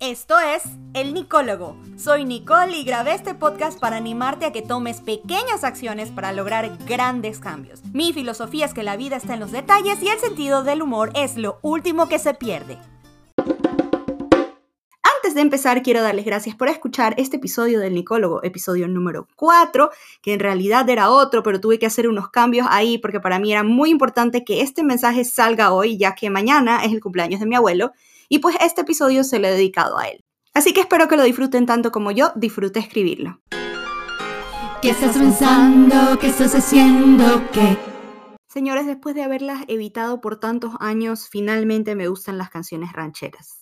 Esto es El Nicólogo. Soy Nicole y grabé este podcast para animarte a que tomes pequeñas acciones para lograr grandes cambios. Mi filosofía es que la vida está en los detalles y el sentido del humor es lo último que se pierde. Antes de empezar, quiero darles gracias por escuchar este episodio del Nicólogo, episodio número 4, que en realidad era otro, pero tuve que hacer unos cambios ahí porque para mí era muy importante que este mensaje salga hoy, ya que mañana es el cumpleaños de mi abuelo y pues este episodio se lo he dedicado a él. Así que espero que lo disfruten tanto como yo disfruté escribirlo. ¿Qué estás pensando? ¿Qué estás haciendo? ¿Qué? Señores, después de haberlas evitado por tantos años, finalmente me gustan las canciones rancheras.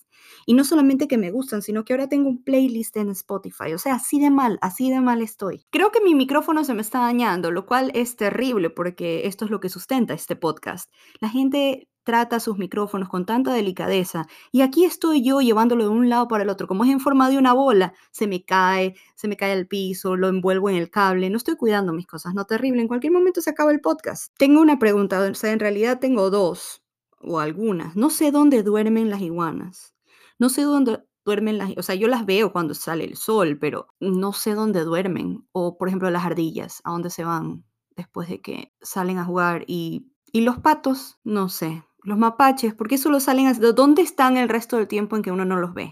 Y no solamente que me gustan, sino que ahora tengo un playlist en Spotify. O sea, así de mal, así de mal estoy. Creo que mi micrófono se me está dañando, lo cual es terrible porque esto es lo que sustenta este podcast. La gente trata sus micrófonos con tanta delicadeza y aquí estoy yo llevándolo de un lado para el otro. Como es en forma de una bola, se me cae, se me cae al piso, lo envuelvo en el cable. No estoy cuidando mis cosas, no terrible. En cualquier momento se acaba el podcast. Tengo una pregunta, o sea, en realidad tengo dos o algunas. No sé dónde duermen las iguanas. No sé dónde duermen las, o sea, yo las veo cuando sale el sol, pero no sé dónde duermen. O, por ejemplo, las ardillas, a dónde se van después de que salen a jugar y, y los patos, no sé, los mapaches, ¿por qué solo salen así? ¿Dónde están el resto del tiempo en que uno no los ve?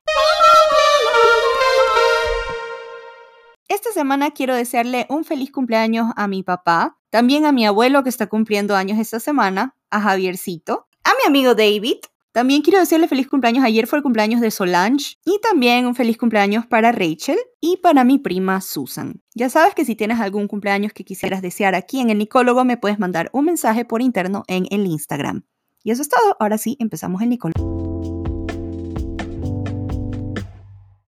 Esta semana quiero desearle un feliz cumpleaños a mi papá, también a mi abuelo que está cumpliendo años esta semana, a Javiercito, a mi amigo David. También quiero decirle feliz cumpleaños. Ayer fue el cumpleaños de Solange. Y también un feliz cumpleaños para Rachel y para mi prima Susan. Ya sabes que si tienes algún cumpleaños que quisieras desear aquí en el Nicólogo, me puedes mandar un mensaje por interno en el Instagram. Y eso es todo. Ahora sí, empezamos el Nicole.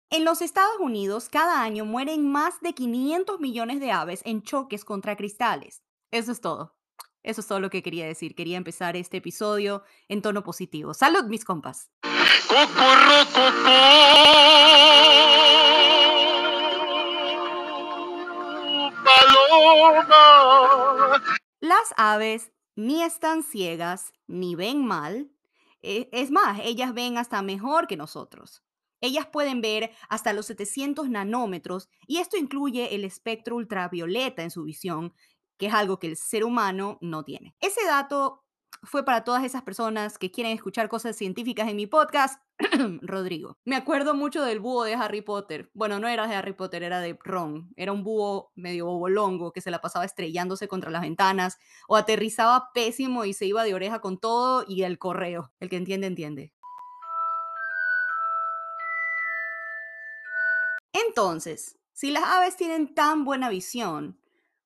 En los Estados Unidos, cada año mueren más de 500 millones de aves en choques contra cristales. Eso es todo. Eso es todo lo que quería decir. Quería empezar este episodio en tono positivo. ¡Salud, mis compas! Las aves ni están ciegas, ni ven mal. E, es más, ellas ven hasta mejor que nosotros. Ellas pueden ver hasta los 700 nanómetros y esto incluye el espectro ultravioleta en su visión, que es algo que el ser humano no tiene. Ese dato fue para todas esas personas que quieren escuchar cosas científicas en mi podcast, Rodrigo. Me acuerdo mucho del búho de Harry Potter. Bueno, no era de Harry Potter, era de Ron. Era un búho medio bobolongo que se la pasaba estrellándose contra las ventanas o aterrizaba pésimo y se iba de oreja con todo y el correo. El que entiende, entiende. Entonces, si las aves tienen tan buena visión,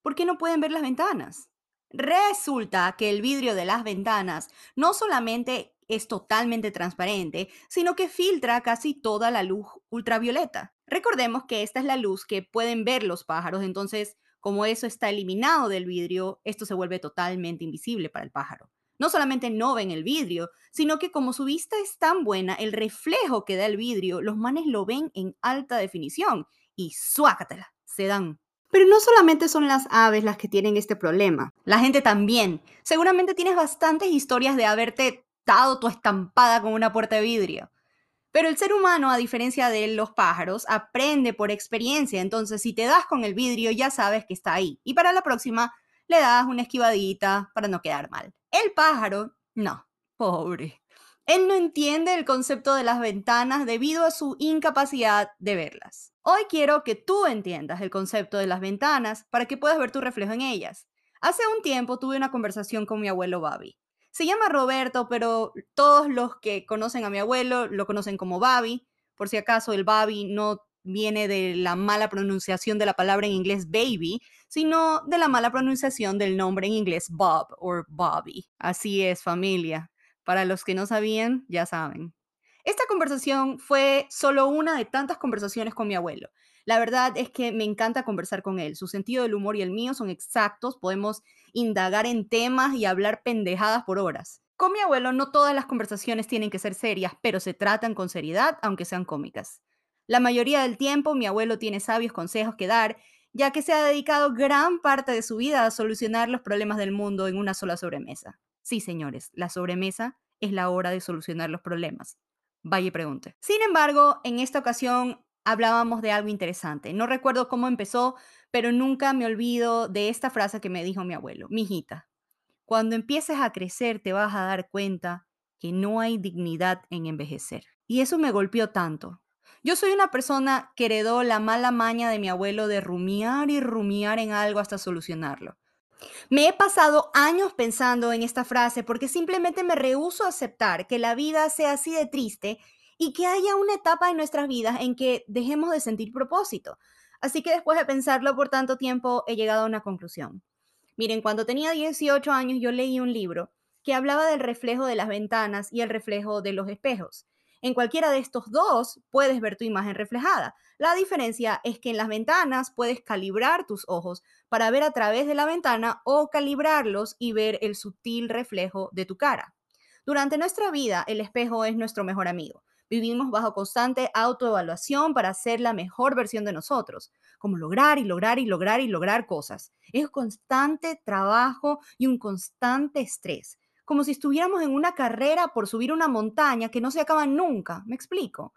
¿por qué no pueden ver las ventanas? Resulta que el vidrio de las ventanas no solamente es totalmente transparente, sino que filtra casi toda la luz ultravioleta. Recordemos que esta es la luz que pueden ver los pájaros, entonces como eso está eliminado del vidrio, esto se vuelve totalmente invisible para el pájaro. No solamente no ven el vidrio, sino que como su vista es tan buena, el reflejo que da el vidrio, los manes lo ven en alta definición y suácatela, se dan pero no solamente son las aves las que tienen este problema, la gente también. Seguramente tienes bastantes historias de haberte dado tu estampada con una puerta de vidrio. Pero el ser humano, a diferencia de los pájaros, aprende por experiencia. Entonces, si te das con el vidrio, ya sabes que está ahí. Y para la próxima, le das una esquivadita para no quedar mal. El pájaro, no. Pobre. Él no entiende el concepto de las ventanas debido a su incapacidad de verlas. Hoy quiero que tú entiendas el concepto de las ventanas para que puedas ver tu reflejo en ellas. Hace un tiempo tuve una conversación con mi abuelo Babi. Se llama Roberto, pero todos los que conocen a mi abuelo lo conocen como Babi. Por si acaso, el Babi no viene de la mala pronunciación de la palabra en inglés baby, sino de la mala pronunciación del nombre en inglés Bob o Bobby. Así es, familia. Para los que no sabían, ya saben. Esta conversación fue solo una de tantas conversaciones con mi abuelo. La verdad es que me encanta conversar con él. Su sentido del humor y el mío son exactos. Podemos indagar en temas y hablar pendejadas por horas. Con mi abuelo no todas las conversaciones tienen que ser serias, pero se tratan con seriedad, aunque sean cómicas. La mayoría del tiempo mi abuelo tiene sabios consejos que dar, ya que se ha dedicado gran parte de su vida a solucionar los problemas del mundo en una sola sobremesa. Sí, señores, la sobremesa es la hora de solucionar los problemas. Vaya y pregunte. Sin embargo, en esta ocasión hablábamos de algo interesante. No recuerdo cómo empezó, pero nunca me olvido de esta frase que me dijo mi abuelo. Mijita, cuando empieces a crecer te vas a dar cuenta que no hay dignidad en envejecer. Y eso me golpeó tanto. Yo soy una persona que heredó la mala maña de mi abuelo de rumiar y rumiar en algo hasta solucionarlo. Me he pasado años pensando en esta frase porque simplemente me rehúso a aceptar que la vida sea así de triste y que haya una etapa en nuestras vidas en que dejemos de sentir propósito. Así que después de pensarlo por tanto tiempo, he llegado a una conclusión. Miren, cuando tenía 18 años yo leí un libro que hablaba del reflejo de las ventanas y el reflejo de los espejos. En cualquiera de estos dos puedes ver tu imagen reflejada. La diferencia es que en las ventanas puedes calibrar tus ojos para ver a través de la ventana o calibrarlos y ver el sutil reflejo de tu cara. Durante nuestra vida, el espejo es nuestro mejor amigo. Vivimos bajo constante autoevaluación para ser la mejor versión de nosotros, como lograr y lograr y lograr y lograr cosas. Es constante trabajo y un constante estrés como si estuviéramos en una carrera por subir una montaña que no se acaba nunca. ¿Me explico?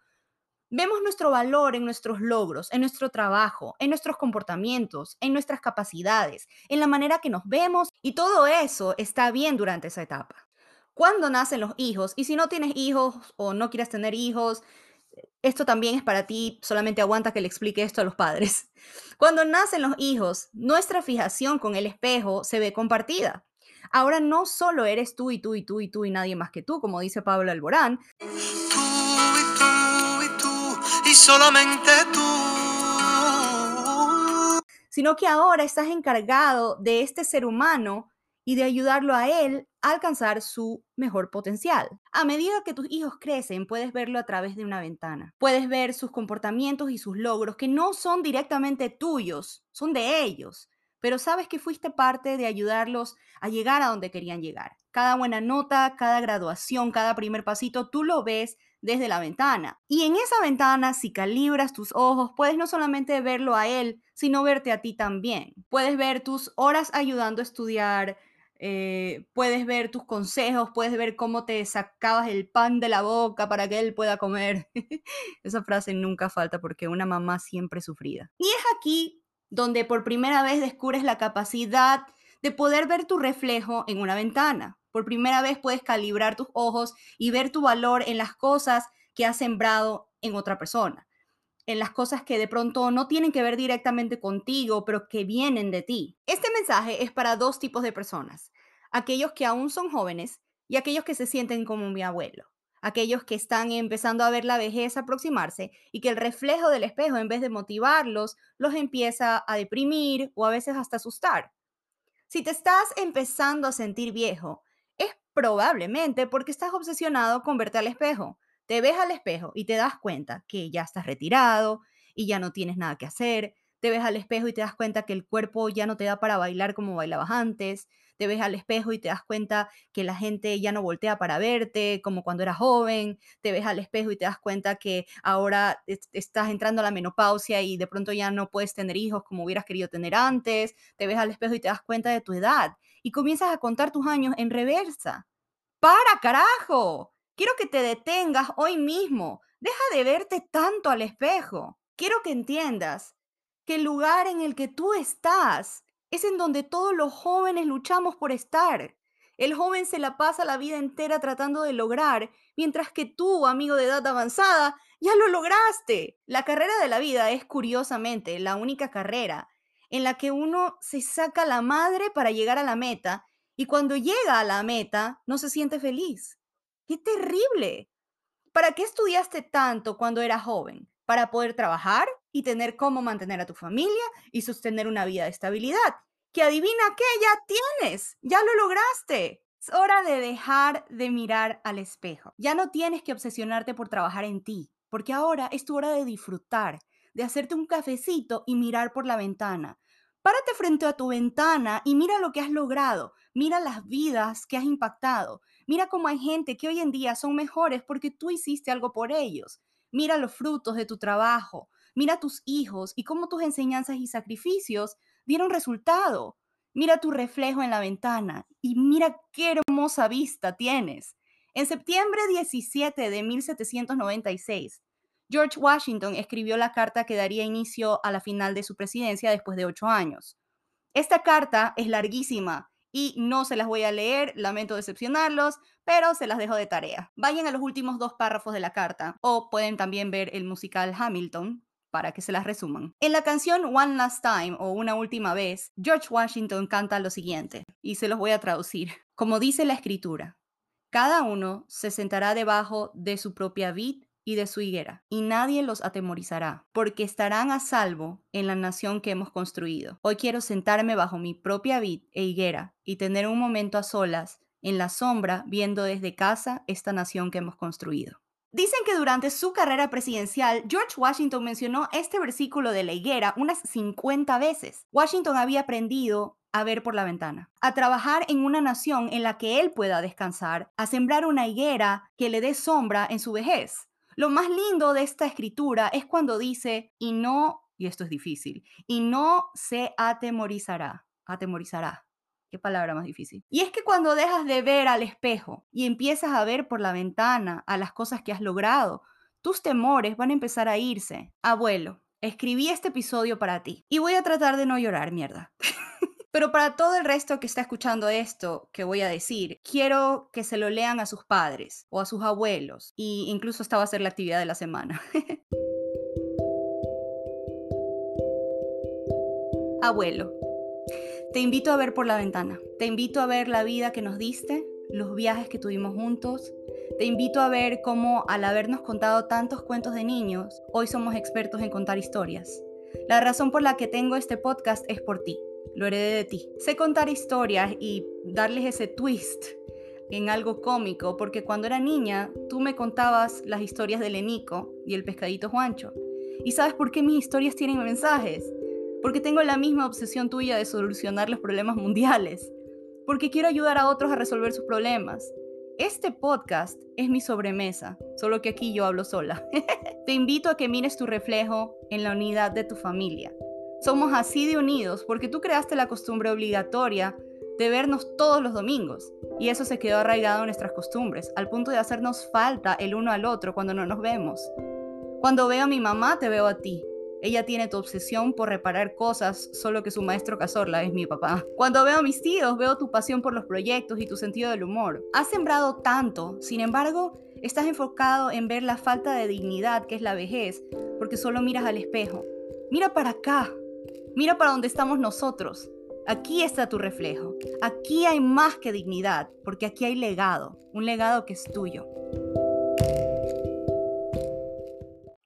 Vemos nuestro valor en nuestros logros, en nuestro trabajo, en nuestros comportamientos, en nuestras capacidades, en la manera que nos vemos y todo eso está bien durante esa etapa. Cuando nacen los hijos, y si no tienes hijos o no quieres tener hijos, esto también es para ti, solamente aguanta que le explique esto a los padres. Cuando nacen los hijos, nuestra fijación con el espejo se ve compartida. Ahora no solo eres tú y tú y tú y tú y nadie más que tú, como dice Pablo Alborán. Solamente tú. Sino que ahora estás encargado de este ser humano y de ayudarlo a él a alcanzar su mejor potencial. A medida que tus hijos crecen, puedes verlo a través de una ventana. Puedes ver sus comportamientos y sus logros que no son directamente tuyos, son de ellos pero sabes que fuiste parte de ayudarlos a llegar a donde querían llegar. Cada buena nota, cada graduación, cada primer pasito, tú lo ves desde la ventana. Y en esa ventana, si calibras tus ojos, puedes no solamente verlo a él, sino verte a ti también. Puedes ver tus horas ayudando a estudiar, eh, puedes ver tus consejos, puedes ver cómo te sacabas el pan de la boca para que él pueda comer. Esa frase nunca falta porque una mamá siempre sufrida. Y es aquí donde por primera vez descubres la capacidad de poder ver tu reflejo en una ventana. Por primera vez puedes calibrar tus ojos y ver tu valor en las cosas que has sembrado en otra persona, en las cosas que de pronto no tienen que ver directamente contigo, pero que vienen de ti. Este mensaje es para dos tipos de personas, aquellos que aún son jóvenes y aquellos que se sienten como mi abuelo aquellos que están empezando a ver la vejez aproximarse y que el reflejo del espejo, en vez de motivarlos, los empieza a deprimir o a veces hasta asustar. Si te estás empezando a sentir viejo, probablemente porque estás obsesionado con verte al espejo. Te ves al espejo y te das cuenta que ya estás retirado y ya no tienes nada que hacer. Te ves al espejo y te das cuenta que el cuerpo ya no te da para bailar como bailabas antes te ves al espejo y te das cuenta que la gente ya no voltea para verte como cuando eras joven, te ves al espejo y te das cuenta que ahora estás entrando a la menopausia y de pronto ya no puedes tener hijos como hubieras querido tener antes, te ves al espejo y te das cuenta de tu edad y comienzas a contar tus años en reversa. ¡Para, carajo! Quiero que te detengas hoy mismo. Deja de verte tanto al espejo. Quiero que entiendas que el lugar en el que tú estás es en donde todos los jóvenes luchamos por estar. El joven se la pasa la vida entera tratando de lograr, mientras que tú, amigo de edad avanzada, ya lo lograste. La carrera de la vida es curiosamente la única carrera en la que uno se saca la madre para llegar a la meta y cuando llega a la meta no se siente feliz. ¡Qué terrible! ¿Para qué estudiaste tanto cuando eras joven? ¿Para poder trabajar? y tener cómo mantener a tu familia y sostener una vida de estabilidad. Que adivina qué, ya tienes, ya lo lograste. Es hora de dejar de mirar al espejo. Ya no tienes que obsesionarte por trabajar en ti, porque ahora es tu hora de disfrutar, de hacerte un cafecito y mirar por la ventana. Párate frente a tu ventana y mira lo que has logrado, mira las vidas que has impactado, mira cómo hay gente que hoy en día son mejores porque tú hiciste algo por ellos. Mira los frutos de tu trabajo, Mira tus hijos y cómo tus enseñanzas y sacrificios dieron resultado. Mira tu reflejo en la ventana y mira qué hermosa vista tienes. En septiembre 17 de 1796, George Washington escribió la carta que daría inicio a la final de su presidencia después de ocho años. Esta carta es larguísima y no se las voy a leer, lamento decepcionarlos, pero se las dejo de tarea. Vayan a los últimos dos párrafos de la carta o pueden también ver el musical Hamilton para que se las resuman. En la canción One Last Time o Una Última Vez, George Washington canta lo siguiente, y se los voy a traducir. Como dice la escritura, cada uno se sentará debajo de su propia vid y de su higuera, y nadie los atemorizará, porque estarán a salvo en la nación que hemos construido. Hoy quiero sentarme bajo mi propia vid e higuera y tener un momento a solas en la sombra viendo desde casa esta nación que hemos construido. Dicen que durante su carrera presidencial, George Washington mencionó este versículo de la higuera unas 50 veces. Washington había aprendido a ver por la ventana, a trabajar en una nación en la que él pueda descansar, a sembrar una higuera que le dé sombra en su vejez. Lo más lindo de esta escritura es cuando dice, y no, y esto es difícil, y no se atemorizará, atemorizará. Qué palabra más difícil. Y es que cuando dejas de ver al espejo y empiezas a ver por la ventana a las cosas que has logrado, tus temores van a empezar a irse. Abuelo, escribí este episodio para ti. Y voy a tratar de no llorar, mierda. Pero para todo el resto que está escuchando esto que voy a decir, quiero que se lo lean a sus padres o a sus abuelos. Y incluso esta va a ser la actividad de la semana. Abuelo, te invito a ver por la ventana. Te invito a ver la vida que nos diste, los viajes que tuvimos juntos. Te invito a ver cómo al habernos contado tantos cuentos de niños, hoy somos expertos en contar historias. La razón por la que tengo este podcast es por ti lo heredé de ti. Sé contar historias y darles ese twist en algo cómico, porque cuando era niña tú me contabas las historias de Lenico y el pescadito Juancho. ¿Y sabes por qué mis historias tienen mensajes? Porque tengo la misma obsesión tuya de solucionar los problemas mundiales. Porque quiero ayudar a otros a resolver sus problemas. Este podcast es mi sobremesa, solo que aquí yo hablo sola. Te invito a que mires tu reflejo en la unidad de tu familia somos así de unidos porque tú creaste la costumbre obligatoria de vernos todos los domingos y eso se quedó arraigado en nuestras costumbres, al punto de hacernos falta el uno al otro cuando no nos vemos. Cuando veo a mi mamá, te veo a ti. Ella tiene tu obsesión por reparar cosas, solo que su maestro Cazorla es mi papá. Cuando veo a mis tíos, veo tu pasión por los proyectos y tu sentido del humor. Has sembrado tanto, sin embargo, estás enfocado en ver la falta de dignidad que es la vejez, porque solo miras al espejo. Mira para acá, Mira para dónde estamos nosotros. Aquí está tu reflejo. Aquí hay más que dignidad, porque aquí hay legado, un legado que es tuyo.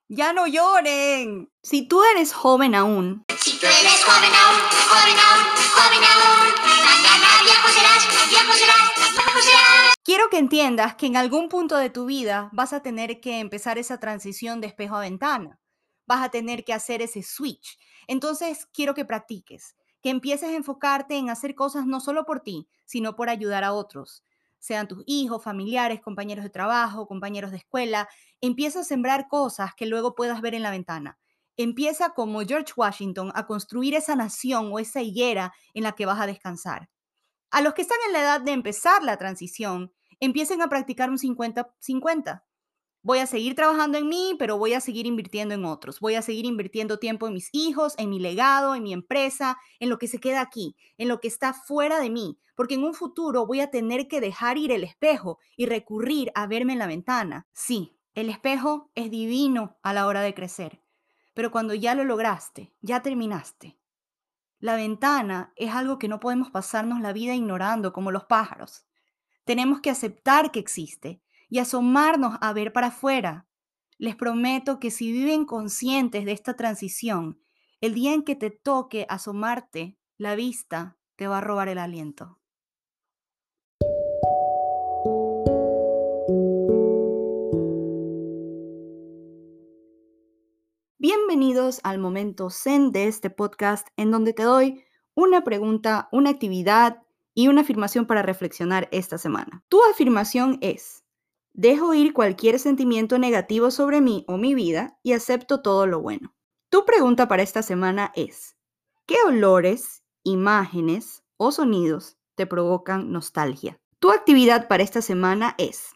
Ya no lloren. Si tú eres joven aún, Si tú eres joven aún, joven aún, joven aún, mañana viejo serás, viejo serás, viejo serás. quiero que entiendas que en algún punto de tu vida vas a tener que empezar esa transición de espejo a ventana. Vas a tener que hacer ese switch entonces, quiero que practiques, que empieces a enfocarte en hacer cosas no solo por ti, sino por ayudar a otros, sean tus hijos, familiares, compañeros de trabajo, compañeros de escuela. Empieza a sembrar cosas que luego puedas ver en la ventana. Empieza como George Washington a construir esa nación o esa higuera en la que vas a descansar. A los que están en la edad de empezar la transición, empiecen a practicar un 50-50 voy a seguir trabajando en mí, pero voy a seguir invirtiendo en otros. Voy a seguir invirtiendo tiempo en mis hijos, en mi legado, en mi empresa, en lo que se queda aquí, en lo que está fuera de mí, porque en un futuro voy a tener que dejar ir el espejo y recurrir a verme en la ventana. Sí, el espejo es divino a la hora de crecer, pero cuando ya lo lograste, ya terminaste. La ventana es algo que no podemos pasarnos la vida ignorando como los pájaros. Tenemos que aceptar que existe y asomarnos a ver para afuera. Les prometo que si viven conscientes de esta transición, el día en que te toque asomarte, la vista te va a robar el aliento. Bienvenidos al momento zen de este podcast en donde te doy una pregunta, una actividad y una afirmación para reflexionar esta semana. Tu afirmación es, Dejo ir cualquier sentimiento negativo sobre mí o mi vida y acepto todo lo bueno. Tu pregunta para esta semana es, ¿qué olores, imágenes o sonidos te provocan nostalgia? Tu actividad para esta semana es,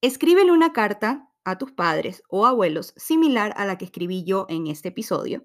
Escríbele una carta a tus padres o abuelos similar a la que escribí yo en este episodio.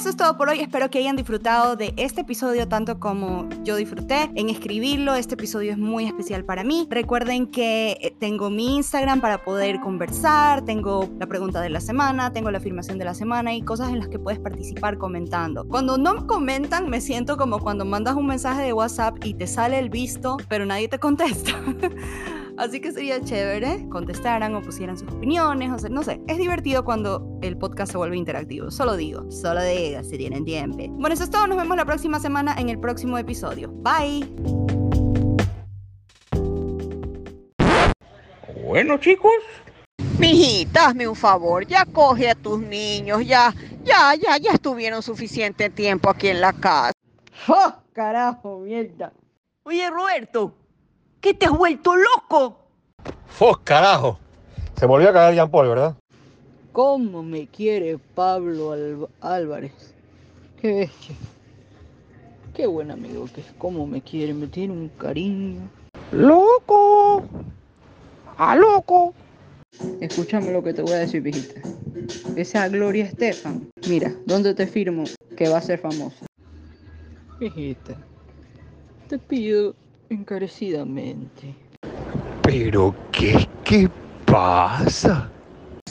Eso es todo por hoy. Espero que hayan disfrutado de este episodio tanto como yo disfruté en escribirlo. Este episodio es muy especial para mí. Recuerden que eh, tengo mi Instagram para poder conversar, tengo la pregunta de la semana, tengo la afirmación de la semana y cosas en las que puedes participar comentando. Cuando no comentan, me siento como cuando mandas un mensaje de WhatsApp y te sale el visto, pero nadie te contesta. Así que sería chévere contestaran o pusieran sus opiniones, o sea, no sé, es divertido cuando el podcast se vuelve interactivo. Solo digo, solo digo, si tienen tiempo. Bueno, eso es todo, nos vemos la próxima semana en el próximo episodio. Bye. Bueno, chicos, Mijita, hazme un favor, ya coge a tus niños, ya, ya, ya, ya estuvieron suficiente tiempo aquí en la casa. ¡Oh, carajo, mierda! Oye, Roberto, ¿qué te has vuelto loco? ¡oh, carajo! Se volvió a caer Jean Paul, ¿verdad? ¿Cómo me quiere Pablo Al- Álvarez? Qué bestia. Qué buen amigo que es. ¿Cómo me quiere? Me tiene un cariño. ¡Loco! ¡A loco! Escúchame lo que te voy a decir, viejita. Esa Gloria Estefan, mira, ¿dónde te firmo que va a ser famosa? Viejita, te pido encarecidamente. ¿Pero qué, qué pasa?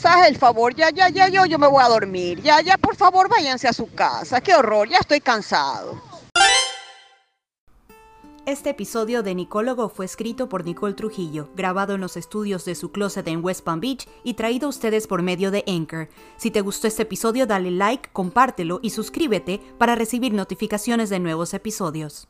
Haz el favor, ya, ya, ya, yo, yo me voy a dormir. Ya, ya, por favor, váyanse a su casa. Qué horror, ya estoy cansado. Este episodio de Nicólogo fue escrito por Nicole Trujillo, grabado en los estudios de su closet en West Palm Beach y traído a ustedes por medio de Anchor. Si te gustó este episodio, dale like, compártelo y suscríbete para recibir notificaciones de nuevos episodios.